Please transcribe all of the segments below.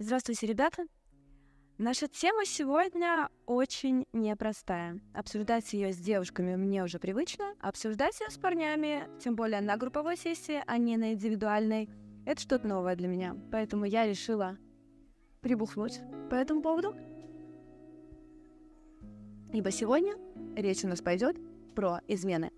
Здравствуйте, ребята! Наша тема сегодня очень непростая. Обсуждать ее с девушками мне уже привычно, обсуждать ее с парнями, тем более на групповой сессии, а не на индивидуальной, это что-то новое для меня. Поэтому я решила прибухнуть по этому поводу. Ибо сегодня речь у нас пойдет про измены.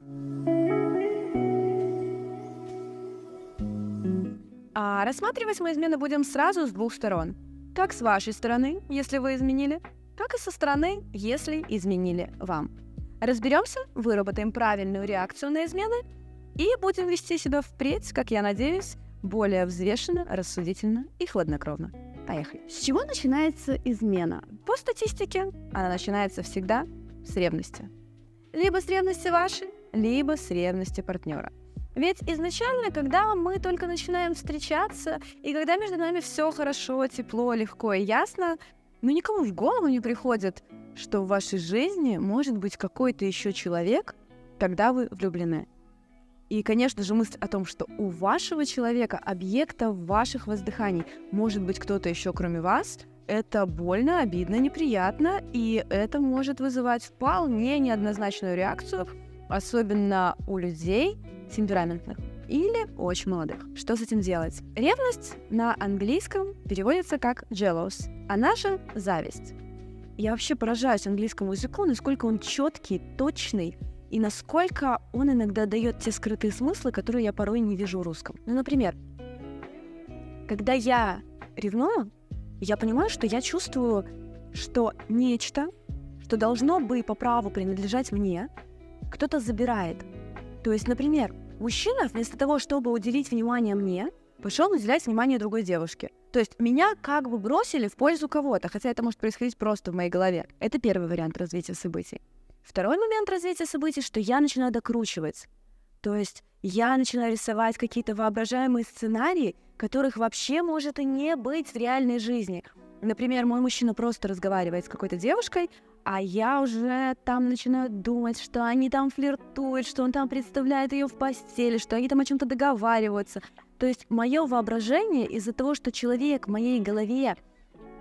А рассматривать мы измены будем сразу с двух сторон. Как с вашей стороны, если вы изменили, так и со стороны, если изменили вам. Разберемся, выработаем правильную реакцию на измены и будем вести себя впредь, как я надеюсь, более взвешенно, рассудительно и хладнокровно. Поехали. С чего начинается измена? По статистике она начинается всегда с ревности. Либо с ревности вашей, либо с ревности партнера. Ведь изначально, когда мы только начинаем встречаться, и когда между нами все хорошо, тепло, легко и ясно, ну никому в голову не приходит, что в вашей жизни может быть какой-то еще человек, когда вы влюблены. И, конечно же, мысль о том, что у вашего человека, объекта ваших воздыханий, может быть кто-то еще кроме вас, это больно, обидно, неприятно, и это может вызывать вполне неоднозначную реакцию, особенно у людей, темпераментных или очень молодых. Что с этим делать? Ревность на английском переводится как jealous, а наша — зависть. Я вообще поражаюсь английскому языку, насколько он четкий, точный, и насколько он иногда дает те скрытые смыслы, которые я порой не вижу в русском. Ну, например, когда я ревную, я понимаю, что я чувствую, что нечто, что должно бы по праву принадлежать мне, кто-то забирает. То есть, например, мужчина вместо того, чтобы уделить внимание мне, пошел уделять внимание другой девушке. То есть меня как бы бросили в пользу кого-то, хотя это может происходить просто в моей голове. Это первый вариант развития событий. Второй момент развития событий, что я начинаю докручивать. То есть я начинаю рисовать какие-то воображаемые сценарии, которых вообще может и не быть в реальной жизни. Например, мой мужчина просто разговаривает с какой-то девушкой, а я уже там начинаю думать, что они там флиртуют, что он там представляет ее в постели, что они там о чем-то договариваются. То есть мое воображение из-за того, что человек в моей голове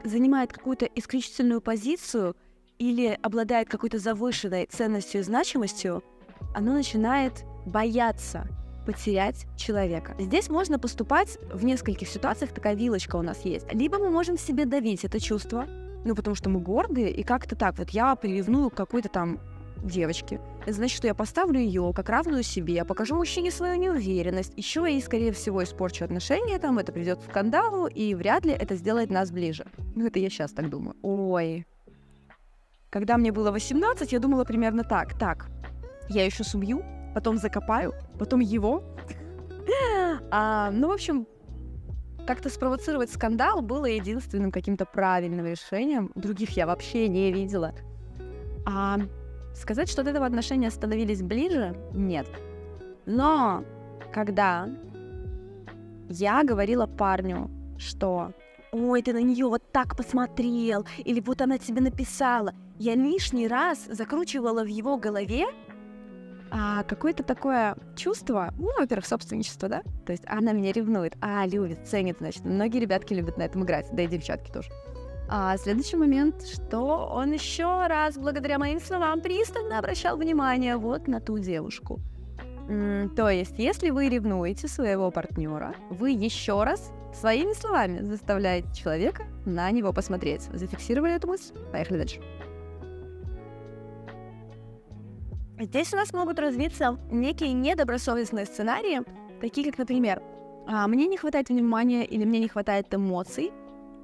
занимает какую-то исключительную позицию или обладает какой-то завышенной ценностью и значимостью, оно начинает бояться потерять человека. Здесь можно поступать в нескольких ситуациях, такая вилочка у нас есть. Либо мы можем себе давить это чувство, ну, потому что мы гордые, и как-то так, вот я приревную к какой-то там девочке. Это значит, что я поставлю ее как равную себе, покажу мужчине свою неуверенность, еще и, скорее всего, испорчу отношения, там это придет к скандалу, и вряд ли это сделает нас ближе. Ну, это я сейчас так думаю. Ой. Когда мне было 18, я думала примерно так. Так, я еще сумью, потом закопаю, потом его. А, ну, в общем, как-то спровоцировать скандал было единственным каким-то правильным решением. Других я вообще не видела. А сказать, что от этого отношения становились ближе, нет. Но когда я говорила парню, что ой, ты на нее вот так посмотрел, или вот она тебе написала, я лишний раз закручивала в его голове а, какое-то такое чувство, ну, во-первых, собственничество, да, то есть она меня ревнует, а, любит, ценит, значит, многие ребятки любят на этом играть, да и девчатки тоже. А следующий момент, что он еще раз, благодаря моим словам, пристально обращал внимание вот на ту девушку. М-м, то есть, если вы ревнуете своего партнера, вы еще раз своими словами заставляете человека на него посмотреть. Зафиксировали эту мысль? Поехали дальше. Здесь у нас могут развиться некие недобросовестные сценарии, такие как, например, «А, мне не хватает внимания или мне не хватает эмоций,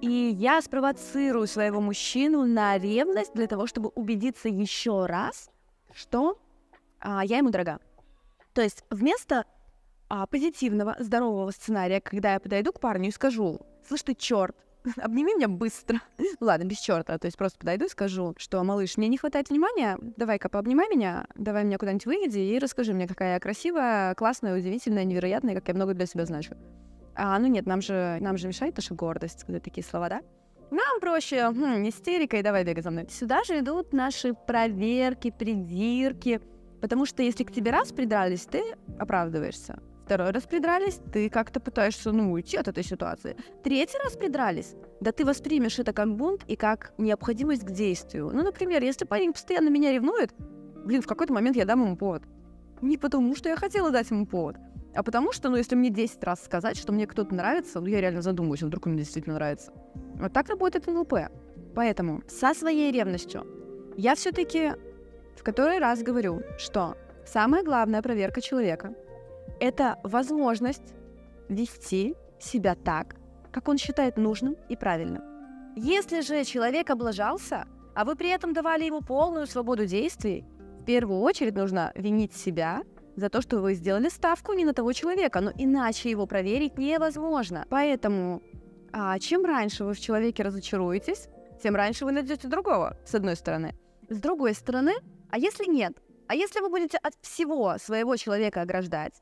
и я спровоцирую своего мужчину на ревность для того, чтобы убедиться еще раз, что а, я ему дорога. То есть вместо а, позитивного, здорового сценария, когда я подойду к парню и скажу, слышь ты черт, обними меня быстро. Ладно, без черта, то есть просто подойду и скажу, что, малыш, мне не хватает внимания, давай-ка пообнимай меня, давай меня куда-нибудь выведи и расскажи мне, какая я красивая, классная, удивительная, невероятная, как я много для себя значу. А, ну нет, нам же, нам же мешает наша гордость сказать такие слова, да? Нам проще хм, истерикой, давай бегай за мной. Сюда же идут наши проверки, придирки, потому что если к тебе раз придрались, ты оправдываешься. Второй раз придрались, ты как-то пытаешься, ну, уйти от этой ситуации. Третий раз придрались, да ты воспримешь это как бунт и как необходимость к действию. Ну, например, если парень постоянно меня ревнует, блин, в какой-то момент я дам ему повод. Не потому, что я хотела дать ему повод, а потому что, ну, если мне 10 раз сказать, что мне кто-то нравится, ну, я реально задумаюсь, а вдруг он мне действительно нравится. Вот так работает НЛП. Поэтому со своей ревностью я все-таки в который раз говорю, что самая главная проверка человека — это возможность вести себя так, как он считает нужным и правильным. Если же человек облажался, а вы при этом давали ему полную свободу действий, в первую очередь нужно винить себя за то, что вы сделали ставку не на того человека, но иначе его проверить невозможно. Поэтому а, чем раньше вы в человеке разочаруетесь, тем раньше вы найдете другого, с одной стороны. С другой стороны, а если нет? А если вы будете от всего своего человека ограждать,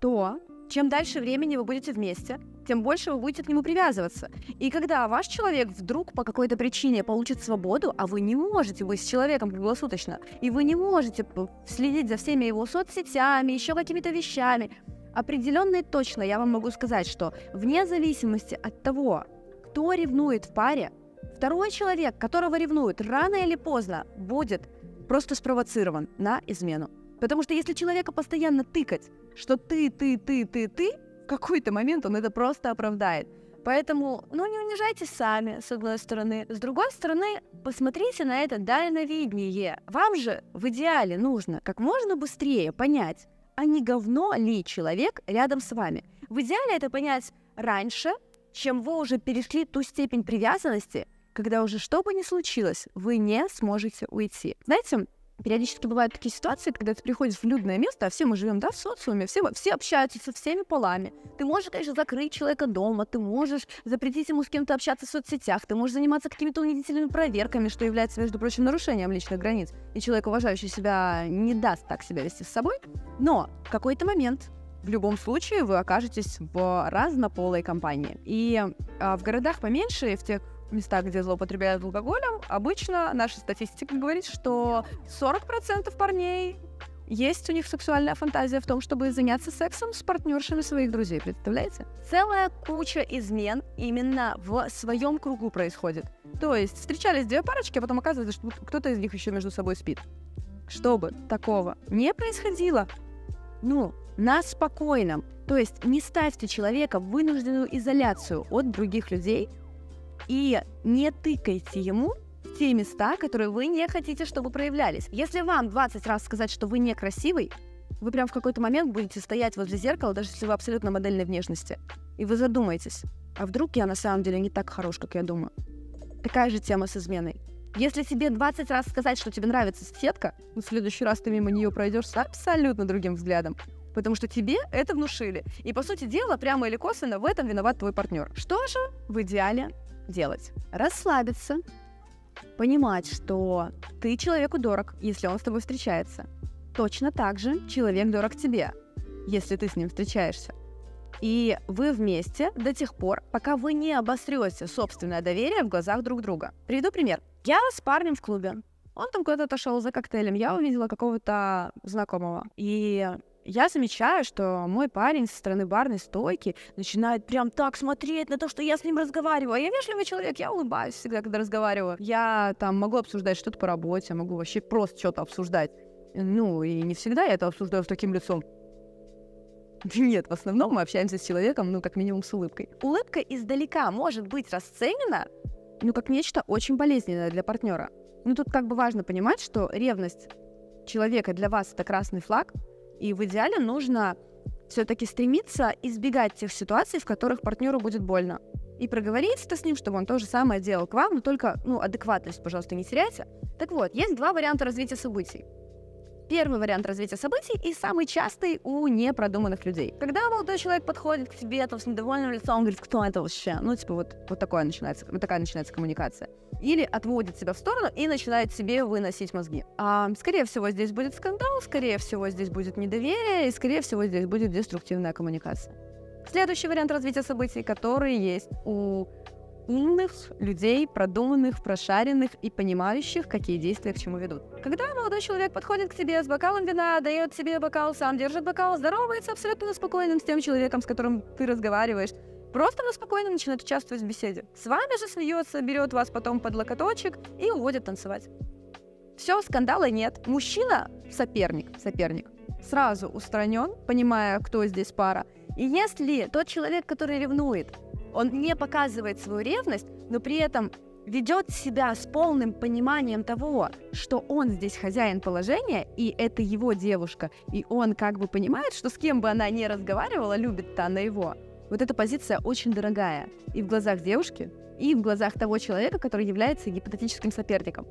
то чем дальше времени вы будете вместе, тем больше вы будете к нему привязываться. И когда ваш человек вдруг по какой-то причине получит свободу, а вы не можете быть с человеком круглосуточно, и вы не можете следить за всеми его соцсетями, еще какими-то вещами, определенно и точно я вам могу сказать, что вне зависимости от того, кто ревнует в паре, второй человек, которого ревнуют, рано или поздно будет просто спровоцирован на измену. Потому что если человека постоянно тыкать, что ты, ты, ты, ты, ты, в какой-то момент он это просто оправдает. Поэтому, ну, не унижайтесь сами, с одной стороны. С другой стороны, посмотрите на это дальновиднее. Вам же в идеале нужно как можно быстрее понять, а не говно ли человек рядом с вами. В идеале это понять раньше, чем вы уже перешли ту степень привязанности, когда уже что бы ни случилось, вы не сможете уйти. Знаете, периодически бывают такие ситуации, когда ты приходишь в людное место, а все мы живем, да, в социуме, все, все общаются со всеми полами. Ты можешь, конечно, закрыть человека дома, ты можешь запретить ему с кем-то общаться в соцсетях, ты можешь заниматься какими-то унизительными проверками, что является, между прочим, нарушением личных границ. И человек, уважающий себя, не даст так себя вести с собой. Но в какой-то момент в любом случае вы окажетесь в разнополой компании. И а, в городах поменьше, в тех местах, где злоупотребляют алкоголем, обычно наша статистика говорит, что 40% парней есть у них сексуальная фантазия в том, чтобы заняться сексом с партнершами своих друзей, представляете? Целая куча измен именно в своем кругу происходит. То есть встречались две парочки, а потом оказывается, что кто-то из них еще между собой спит. Чтобы такого не происходило, ну, на спокойном, то есть не ставьте человека в вынужденную изоляцию от других людей, и не тыкайте ему те места, которые вы не хотите, чтобы проявлялись. Если вам 20 раз сказать, что вы некрасивый, вы прям в какой-то момент будете стоять возле зеркала, даже если вы абсолютно модельной внешности, и вы задумаетесь, а вдруг я на самом деле не так хорош, как я думаю? Такая же тема с изменой. Если тебе 20 раз сказать, что тебе нравится соседка, в следующий раз ты мимо нее пройдешь с абсолютно другим взглядом. Потому что тебе это внушили. И, по сути дела, прямо или косвенно в этом виноват твой партнер. Что же в идеале делать? Расслабиться, понимать, что ты человеку дорог, если он с тобой встречается. Точно так же человек дорог тебе, если ты с ним встречаешься. И вы вместе до тех пор, пока вы не обострете собственное доверие в глазах друг друга. Приведу пример. Я с парнем в клубе. Он там куда-то отошел за коктейлем. Я увидела какого-то знакомого. И я замечаю, что мой парень со стороны барной стойки начинает прям так смотреть на то, что я с ним разговариваю. А я вежливый человек, я улыбаюсь всегда, когда разговариваю. Я там могу обсуждать что-то по работе, могу вообще просто что-то обсуждать. Ну, и не всегда я это обсуждаю с таким лицом. Нет, в основном мы общаемся с человеком, ну, как минимум с улыбкой. Улыбка издалека может быть расценена, ну, как нечто очень болезненное для партнера. Ну, тут как бы важно понимать, что ревность человека для вас это красный флаг, и в идеале нужно все-таки стремиться избегать тех ситуаций, в которых партнеру будет больно. И проговорить это с ним, чтобы он то же самое делал к вам, но только, ну, адекватность, пожалуйста, не теряйте. Так вот, есть два варианта развития событий. Первый вариант развития событий и самый частый у непродуманных людей. Когда молодой человек подходит к тебе там, с недовольным лицом, он говорит, кто это вообще? Ну, типа, вот, вот такое начинается, вот такая начинается коммуникация. Или отводит себя в сторону и начинает себе выносить мозги. А, скорее всего, здесь будет скандал, скорее всего, здесь будет недоверие, и, скорее всего, здесь будет деструктивная коммуникация. Следующий вариант развития событий, который есть у умных людей, продуманных, прошаренных и понимающих, какие действия к чему ведут. Когда молодой человек подходит к тебе с бокалом вина, дает себе бокал, сам держит бокал, здоровается абсолютно спокойным с тем человеком, с которым ты разговариваешь, просто на спокойно начинает участвовать в беседе. С вами же смеется, берет вас потом под локоточек и уводит танцевать. Все, скандала нет. Мужчина соперник, соперник, сразу устранен, понимая, кто здесь пара. И если тот человек, который ревнует, он не показывает свою ревность, но при этом ведет себя с полным пониманием того, что он здесь хозяин положения, и это его девушка, и он как бы понимает, что с кем бы она ни разговаривала, любит-то она его. Вот эта позиция очень дорогая и в глазах девушки, и в глазах того человека, который является гипотетическим соперником.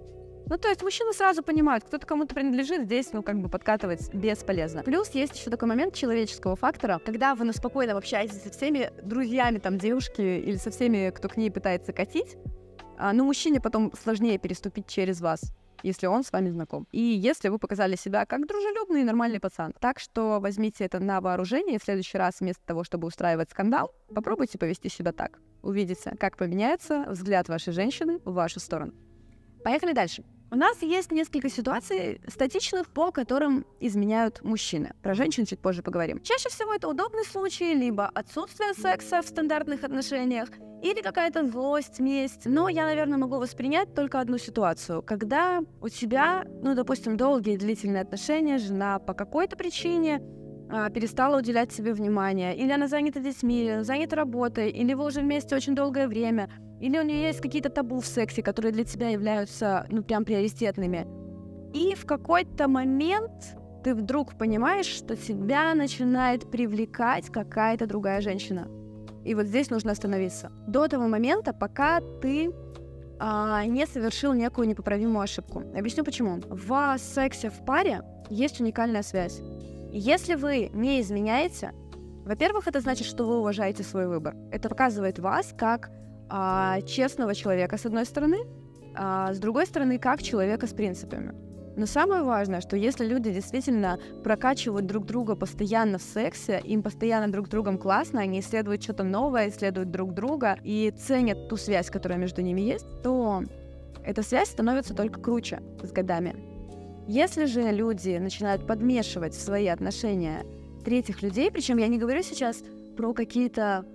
Ну, то есть мужчины сразу понимают, кто-то кому-то принадлежит, здесь, ну, как бы подкатывать бесполезно. Плюс есть еще такой момент человеческого фактора, когда вы ну, спокойно общаетесь со всеми друзьями там девушки или со всеми, кто к ней пытается катить, а, ну, мужчине потом сложнее переступить через вас если он с вами знаком. И если вы показали себя как дружелюбный и нормальный пацан. Так что возьмите это на вооружение, в следующий раз вместо того, чтобы устраивать скандал, попробуйте повести себя так. Увидите, как поменяется взгляд вашей женщины в вашу сторону. Поехали дальше. У нас есть несколько ситуаций статичных, по которым изменяют мужчины. Про женщин чуть позже поговорим. Чаще всего это удобный случай, либо отсутствие секса в стандартных отношениях, или какая-то злость, месть. Но я, наверное, могу воспринять только одну ситуацию. Когда у тебя, ну, допустим, долгие длительные отношения, жена по какой-то причине а, перестала уделять себе внимание, или она занята детьми, занята работой, или вы уже вместе очень долгое время, или у нее есть какие-то табу в сексе, которые для тебя являются, ну, прям приоритетными. И в какой-то момент ты вдруг понимаешь, что тебя начинает привлекать какая-то другая женщина. И вот здесь нужно остановиться. До того момента, пока ты а, не совершил некую непоправимую ошибку. Объясню почему. В сексе в паре есть уникальная связь. Если вы не изменяете, во-первых, это значит, что вы уважаете свой выбор. Это показывает вас как а, честного человека, с одной стороны, а с другой стороны, как человека с принципами. Но самое важное, что если люди действительно прокачивают друг друга постоянно в сексе, им постоянно друг другом классно, они исследуют что-то новое, исследуют друг друга и ценят ту связь, которая между ними есть, то эта связь становится только круче с годами. Если же люди начинают подмешивать в свои отношения третьих людей, причем я не говорю сейчас про какие-то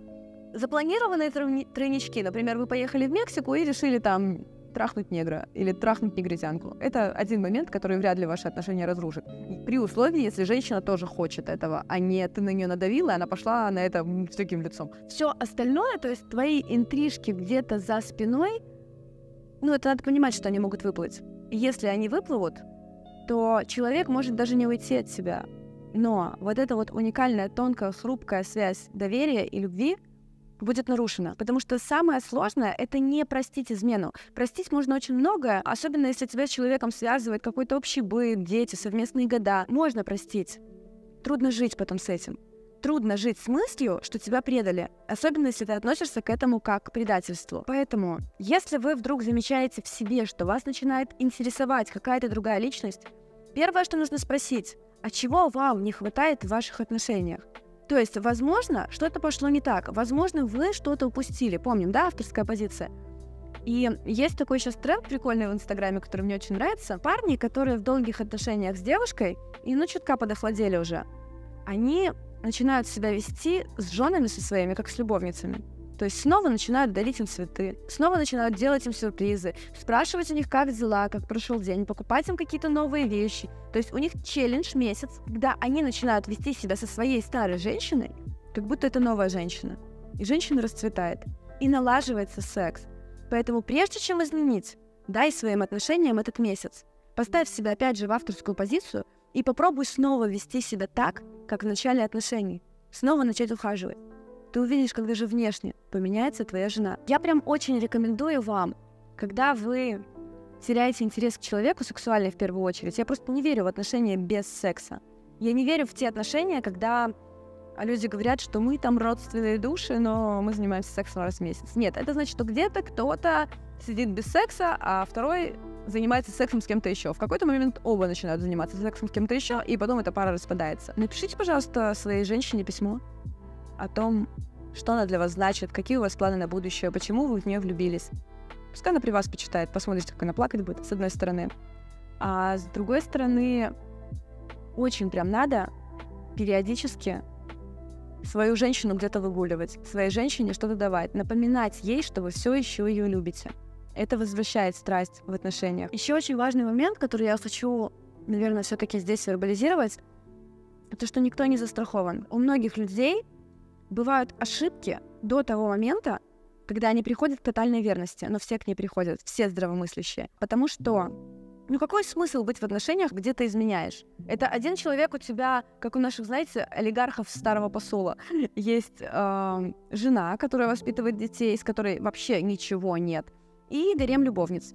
запланированные тройнички. Например, вы поехали в Мексику и решили там трахнуть негра или трахнуть негритянку. Это один момент, который вряд ли ваши отношения разрушит. При условии, если женщина тоже хочет этого, а не ты на нее надавила, и она пошла на это с таким лицом. Все остальное, то есть твои интрижки где-то за спиной, ну, это надо понимать, что они могут выплыть. если они выплывут, то человек может даже не уйти от себя. Но вот эта вот уникальная, тонкая, хрупкая связь доверия и любви — будет нарушена. Потому что самое сложное — это не простить измену. Простить можно очень многое, особенно если тебя с человеком связывает какой-то общий быт, дети, совместные года. Можно простить. Трудно жить потом с этим. Трудно жить с мыслью, что тебя предали, особенно если ты относишься к этому как к предательству. Поэтому, если вы вдруг замечаете в себе, что вас начинает интересовать какая-то другая личность, первое, что нужно спросить, а чего вам не хватает в ваших отношениях? То есть, возможно, что-то пошло не так. Возможно, вы что-то упустили. Помним, да, авторская позиция. И есть такой сейчас тренд прикольный в Инстаграме, который мне очень нравится. Парни, которые в долгих отношениях с девушкой, и ну чутка подохладели уже, они начинают себя вести с женами со своими, как с любовницами. То есть снова начинают дарить им цветы, снова начинают делать им сюрпризы, спрашивать у них, как дела, как прошел день, покупать им какие-то новые вещи. То есть у них челлендж месяц, когда они начинают вести себя со своей старой женщиной, как будто это новая женщина. И женщина расцветает. И налаживается секс. Поэтому прежде чем изменить, дай своим отношениям этот месяц. Поставь себя опять же в авторскую позицию и попробуй снова вести себя так, как в начале отношений. Снова начать ухаживать ты увидишь, когда же внешне поменяется твоя жена. Я прям очень рекомендую вам, когда вы теряете интерес к человеку сексуальный в первую очередь, я просто не верю в отношения без секса. Я не верю в те отношения, когда люди говорят, что мы там родственные души, но мы занимаемся сексом раз в месяц. Нет, это значит, что где-то кто-то сидит без секса, а второй занимается сексом с кем-то еще. В какой-то момент оба начинают заниматься сексом с кем-то еще, и потом эта пара распадается. Напишите, пожалуйста, своей женщине письмо о том, что она для вас значит, какие у вас планы на будущее, почему вы в нее влюбились. Пускай она при вас почитает, посмотрите, как она плакать будет, с одной стороны. А с другой стороны, очень прям надо периодически свою женщину где-то выгуливать, своей женщине что-то давать, напоминать ей, что вы все еще ее любите. Это возвращает страсть в отношениях. Еще очень важный момент, который я хочу, наверное, все-таки здесь вербализировать, это что никто не застрахован. У многих людей бывают ошибки до того момента, когда они приходят к тотальной верности, но все к ней приходят, все здравомыслящие. Потому что ну какой смысл быть в отношениях, где ты изменяешь? Это один человек у тебя, как у наших, знаете, олигархов старого посола. Есть э, жена, которая воспитывает детей, с которой вообще ничего нет. И гарем любовниц.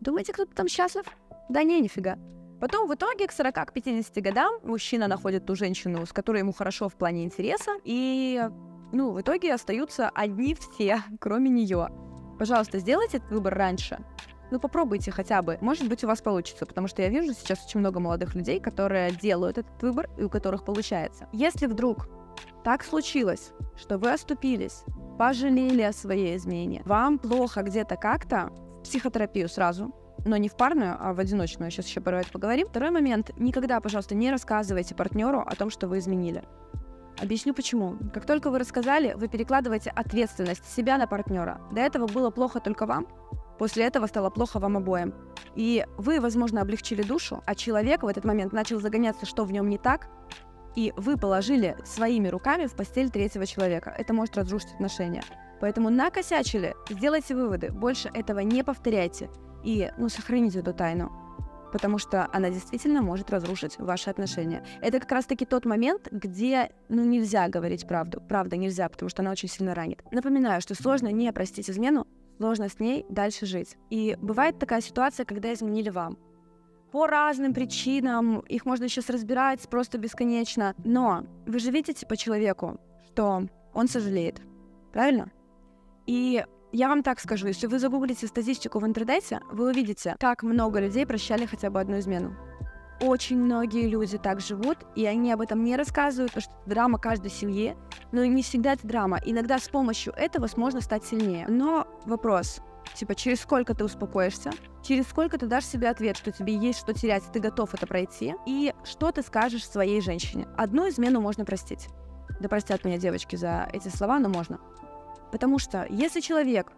Думаете, кто-то там счастлив? Да не, нифига. Потом в итоге к 40-50 годам мужчина находит ту женщину, с которой ему хорошо в плане интереса, и ну, в итоге остаются одни все, кроме нее. Пожалуйста, сделайте этот выбор раньше. Ну, попробуйте хотя бы. Может быть, у вас получится, потому что я вижу сейчас очень много молодых людей, которые делают этот выбор и у которых получается. Если вдруг так случилось, что вы оступились, пожалели о своей измене, вам плохо где-то как-то, психотерапию сразу, но не в парную, а в одиночную. Сейчас еще про это поговорим. Второй момент. Никогда, пожалуйста, не рассказывайте партнеру о том, что вы изменили. Объясню почему. Как только вы рассказали, вы перекладываете ответственность себя на партнера. До этого было плохо только вам, После этого стало плохо вам обоим. И вы, возможно, облегчили душу, а человек в этот момент начал загоняться, что в нем не так, и вы положили своими руками в постель третьего человека. Это может разрушить отношения. Поэтому накосячили, сделайте выводы, больше этого не повторяйте и ну, сохраните эту тайну потому что она действительно может разрушить ваши отношения. Это как раз-таки тот момент, где ну, нельзя говорить правду. Правда, нельзя, потому что она очень сильно ранит. Напоминаю, что сложно не простить измену, сложно с ней дальше жить. И бывает такая ситуация, когда изменили вам. По разным причинам, их можно сейчас разбирать просто бесконечно, но вы же видите по человеку, что он сожалеет, правильно? И я вам так скажу, если вы загуглите статистику в интернете, вы увидите, как много людей прощали хотя бы одну измену. Очень многие люди так живут, и они об этом не рассказывают, потому что драма каждой семьи, но не всегда это драма. Иногда с помощью этого сможно стать сильнее. Но вопрос, типа, через сколько ты успокоишься, через сколько ты дашь себе ответ, что тебе есть что терять, ты готов это пройти, и что ты скажешь своей женщине. Одну измену можно простить. Да простят меня девочки за эти слова, но можно. Потому что если человек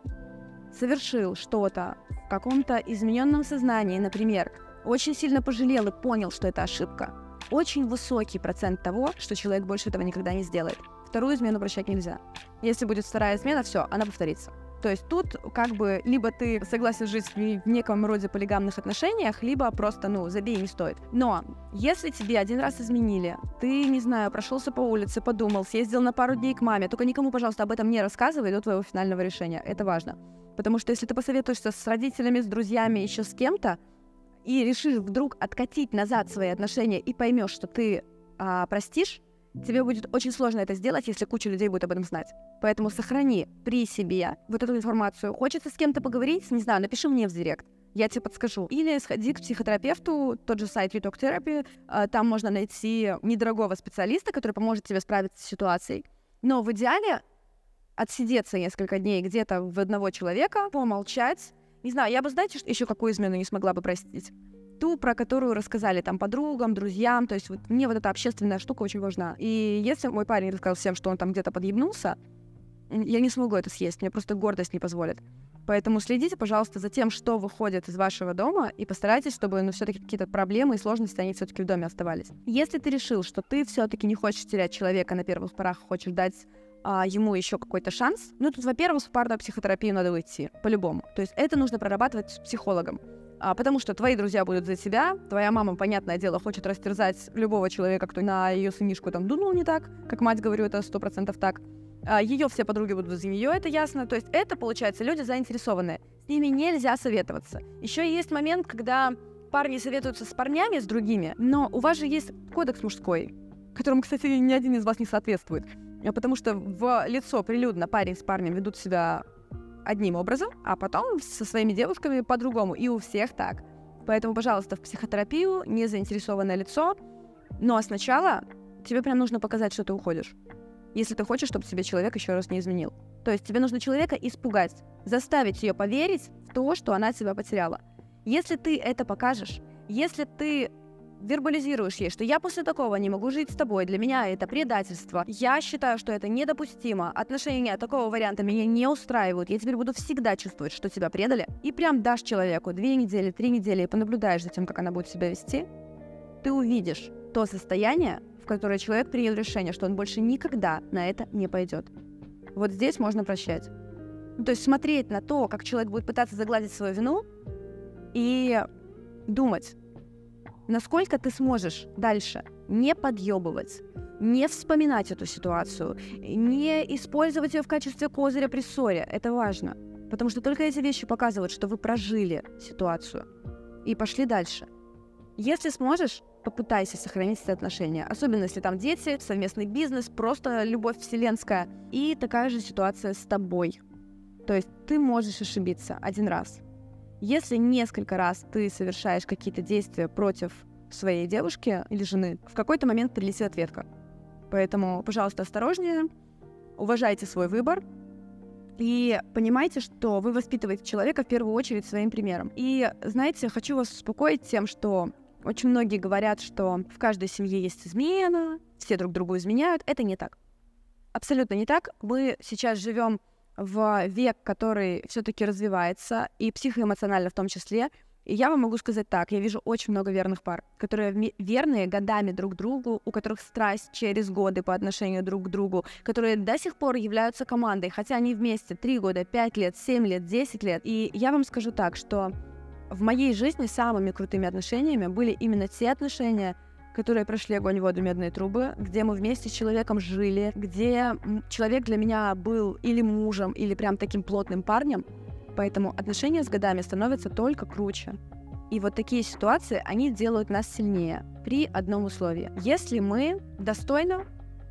совершил что-то в каком-то измененном сознании, например, очень сильно пожалел и понял, что это ошибка, очень высокий процент того, что человек больше этого никогда не сделает. Вторую измену прощать нельзя. Если будет вторая измена, все, она повторится. То есть тут как бы либо ты согласен жить в неком роде полигамных отношениях, либо просто, ну, забей, не стоит. Но если тебе один раз изменили, ты, не знаю, прошелся по улице, подумал, съездил на пару дней к маме, только никому, пожалуйста, об этом не рассказывай до твоего финального решения. Это важно. Потому что если ты посоветуешься с родителями, с друзьями, еще с кем-то, и решишь вдруг откатить назад свои отношения и поймешь, что ты а, простишь, тебе будет очень сложно это сделать, если куча людей будет об этом знать. Поэтому сохрани при себе вот эту информацию. Хочется с кем-то поговорить, не знаю, напиши мне в директ. Я тебе подскажу. Или сходи к психотерапевту, тот же сайт Talk Therapy. А, там можно найти недорогого специалиста, который поможет тебе справиться с ситуацией. Но в идеале отсидеться несколько дней где-то в одного человека, помолчать, не знаю, я бы, знаете, еще какую измену не смогла бы простить? Ту, про которую рассказали там подругам, друзьям, то есть вот мне вот эта общественная штука очень важна. И если мой парень рассказал всем, что он там где-то подъебнулся, я не смогу это съесть, мне просто гордость не позволит. Поэтому следите, пожалуйста, за тем, что выходит из вашего дома, и постарайтесь, чтобы, ну, все-таки какие-то проблемы и сложности, они все-таки в доме оставались. Если ты решил, что ты все-таки не хочешь терять человека на первых порах, хочешь дать а, ему еще какой-то шанс. Ну, тут, во-первых, в парную психотерапию надо уйти, по-любому. То есть это нужно прорабатывать с психологом. А, потому что твои друзья будут за тебя, твоя мама, понятное дело, хочет растерзать любого человека, кто на ее сынишку там дунул не так, как мать говорю, это сто процентов так. А, ее все подруги будут за нее, это ясно. То есть это, получается, люди заинтересованные. С ними нельзя советоваться. Еще есть момент, когда парни советуются с парнями, с другими, но у вас же есть кодекс мужской, которому, кстати, ни один из вас не соответствует. Потому что в лицо прилюдно парень с парнем ведут себя одним образом, а потом со своими девушками по-другому. И у всех так. Поэтому, пожалуйста, в психотерапию, не заинтересованное лицо. Но сначала тебе прям нужно показать, что ты уходишь. если ты хочешь, чтобы тебе человек еще раз не изменил. То есть тебе нужно человека испугать, заставить ее поверить в то, что она тебя потеряла. Если ты это покажешь, если ты вербализируешь ей, что я после такого не могу жить с тобой, для меня это предательство, я считаю, что это недопустимо, отношения такого варианта меня не устраивают, я теперь буду всегда чувствовать, что тебя предали, и прям дашь человеку две недели, три недели и понаблюдаешь за тем, как она будет себя вести, ты увидишь то состояние, в которое человек принял решение, что он больше никогда на это не пойдет. Вот здесь можно прощать. Ну, то есть смотреть на то, как человек будет пытаться загладить свою вину, и думать, насколько ты сможешь дальше не подъебывать, не вспоминать эту ситуацию, не использовать ее в качестве козыря при ссоре. Это важно. Потому что только эти вещи показывают, что вы прожили ситуацию и пошли дальше. Если сможешь, попытайся сохранить эти отношения. Особенно если там дети, совместный бизнес, просто любовь вселенская. И такая же ситуация с тобой. То есть ты можешь ошибиться один раз. Если несколько раз ты совершаешь какие-то действия против своей девушки или жены, в какой-то момент прилетит ответка. Поэтому, пожалуйста, осторожнее, уважайте свой выбор и понимайте, что вы воспитываете человека в первую очередь своим примером. И, знаете, хочу вас успокоить тем, что очень многие говорят, что в каждой семье есть измена, все друг другу изменяют. Это не так. Абсолютно не так. Мы сейчас живем в век, который все-таки развивается, и психоэмоционально в том числе. И я вам могу сказать так, я вижу очень много верных пар, которые верные годами друг другу, у которых страсть через годы по отношению друг к другу, которые до сих пор являются командой, хотя они вместе 3 года, 5 лет, 7 лет, 10 лет. И я вам скажу так, что в моей жизни самыми крутыми отношениями были именно те отношения, которые прошли огонь, воду, медные трубы, где мы вместе с человеком жили, где человек для меня был или мужем, или прям таким плотным парнем. Поэтому отношения с годами становятся только круче. И вот такие ситуации, они делают нас сильнее при одном условии. Если мы достойно,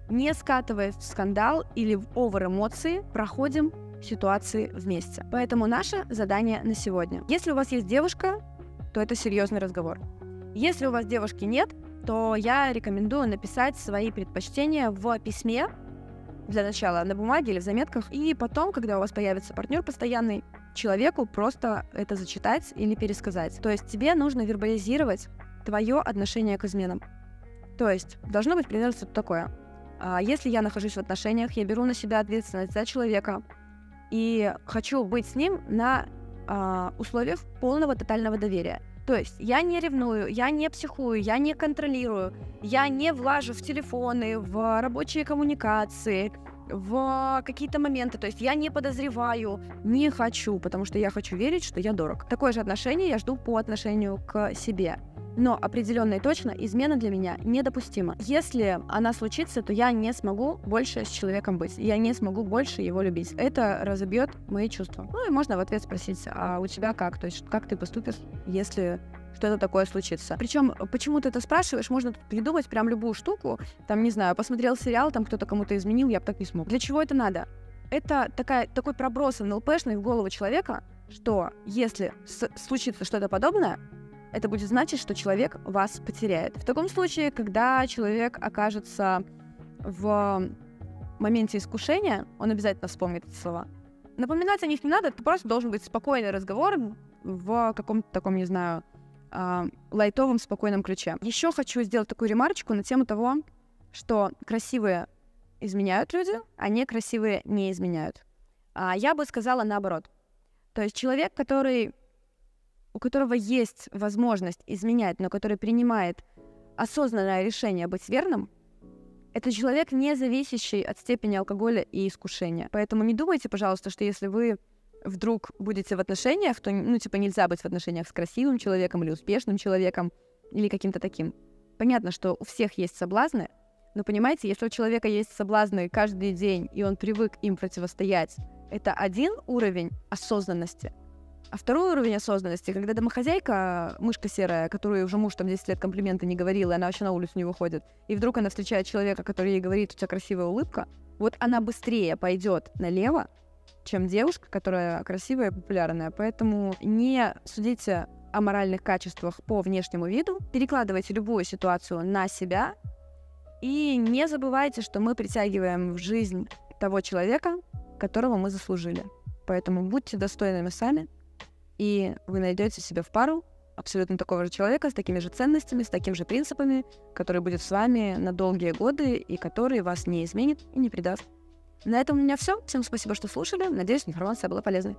не скатываясь в скандал или в овер эмоции, проходим ситуации вместе. Поэтому наше задание на сегодня. Если у вас есть девушка, то это серьезный разговор. Если у вас девушки нет, то я рекомендую написать свои предпочтения в письме для начала на бумаге или в заметках, и потом, когда у вас появится партнер постоянный, человеку просто это зачитать или пересказать. То есть тебе нужно вербализировать твое отношение к изменам. То есть должно быть примерно что-то такое. А если я нахожусь в отношениях, я беру на себя ответственность за человека и хочу быть с ним на а, условиях полного тотального доверия. То есть я не ревную, я не психую, я не контролирую, я не влажу в телефоны, в рабочие коммуникации, в какие-то моменты. То есть я не подозреваю, не хочу, потому что я хочу верить, что я дорог. Такое же отношение я жду по отношению к себе. Но определенно и точно измена для меня недопустима. Если она случится, то я не смогу больше с человеком быть. Я не смогу больше его любить. Это разобьет мои чувства. Ну и можно в ответ спросить, а у тебя как? То есть как ты поступишь, если что-то такое случится. Причем, почему ты это спрашиваешь, можно придумать прям любую штуку. Там, не знаю, посмотрел сериал, там кто-то кому-то изменил, я бы так не смог. Для чего это надо? Это такая, такой проброс НЛПшный в голову человека, что если случится что-то подобное, это будет значить, что человек вас потеряет. В таком случае, когда человек окажется в моменте искушения, он обязательно вспомнит эти слова. Напоминать о них не надо, это просто должен быть спокойный разговор в каком-то таком, не знаю, э, лайтовом, спокойном ключе. Еще хочу сделать такую ремарочку на тему того, что красивые изменяют люди, а некрасивые не изменяют. А я бы сказала наоборот. То есть человек, который у которого есть возможность изменять, но который принимает осознанное решение быть верным, это человек, не зависящий от степени алкоголя и искушения. Поэтому не думайте, пожалуйста, что если вы вдруг будете в отношениях, то, ну, типа, нельзя быть в отношениях с красивым человеком или успешным человеком или каким-то таким. Понятно, что у всех есть соблазны, но понимаете, если у человека есть соблазны каждый день, и он привык им противостоять, это один уровень осознанности — а второй уровень осознанности, когда домохозяйка, мышка серая, которую уже муж там 10 лет комплименты не говорил, и она вообще на улицу не выходит, и вдруг она встречает человека, который ей говорит, у тебя красивая улыбка, вот она быстрее пойдет налево, чем девушка, которая красивая и популярная. Поэтому не судите о моральных качествах по внешнему виду, перекладывайте любую ситуацию на себя И не забывайте, что мы притягиваем в жизнь того человека, которого мы заслужили. Поэтому будьте достойными сами, и вы найдете себе в пару абсолютно такого же человека, с такими же ценностями, с такими же принципами, который будет с вами на долгие годы и который вас не изменит и не предаст. На этом у меня все. Всем спасибо, что слушали. Надеюсь, информация была полезной.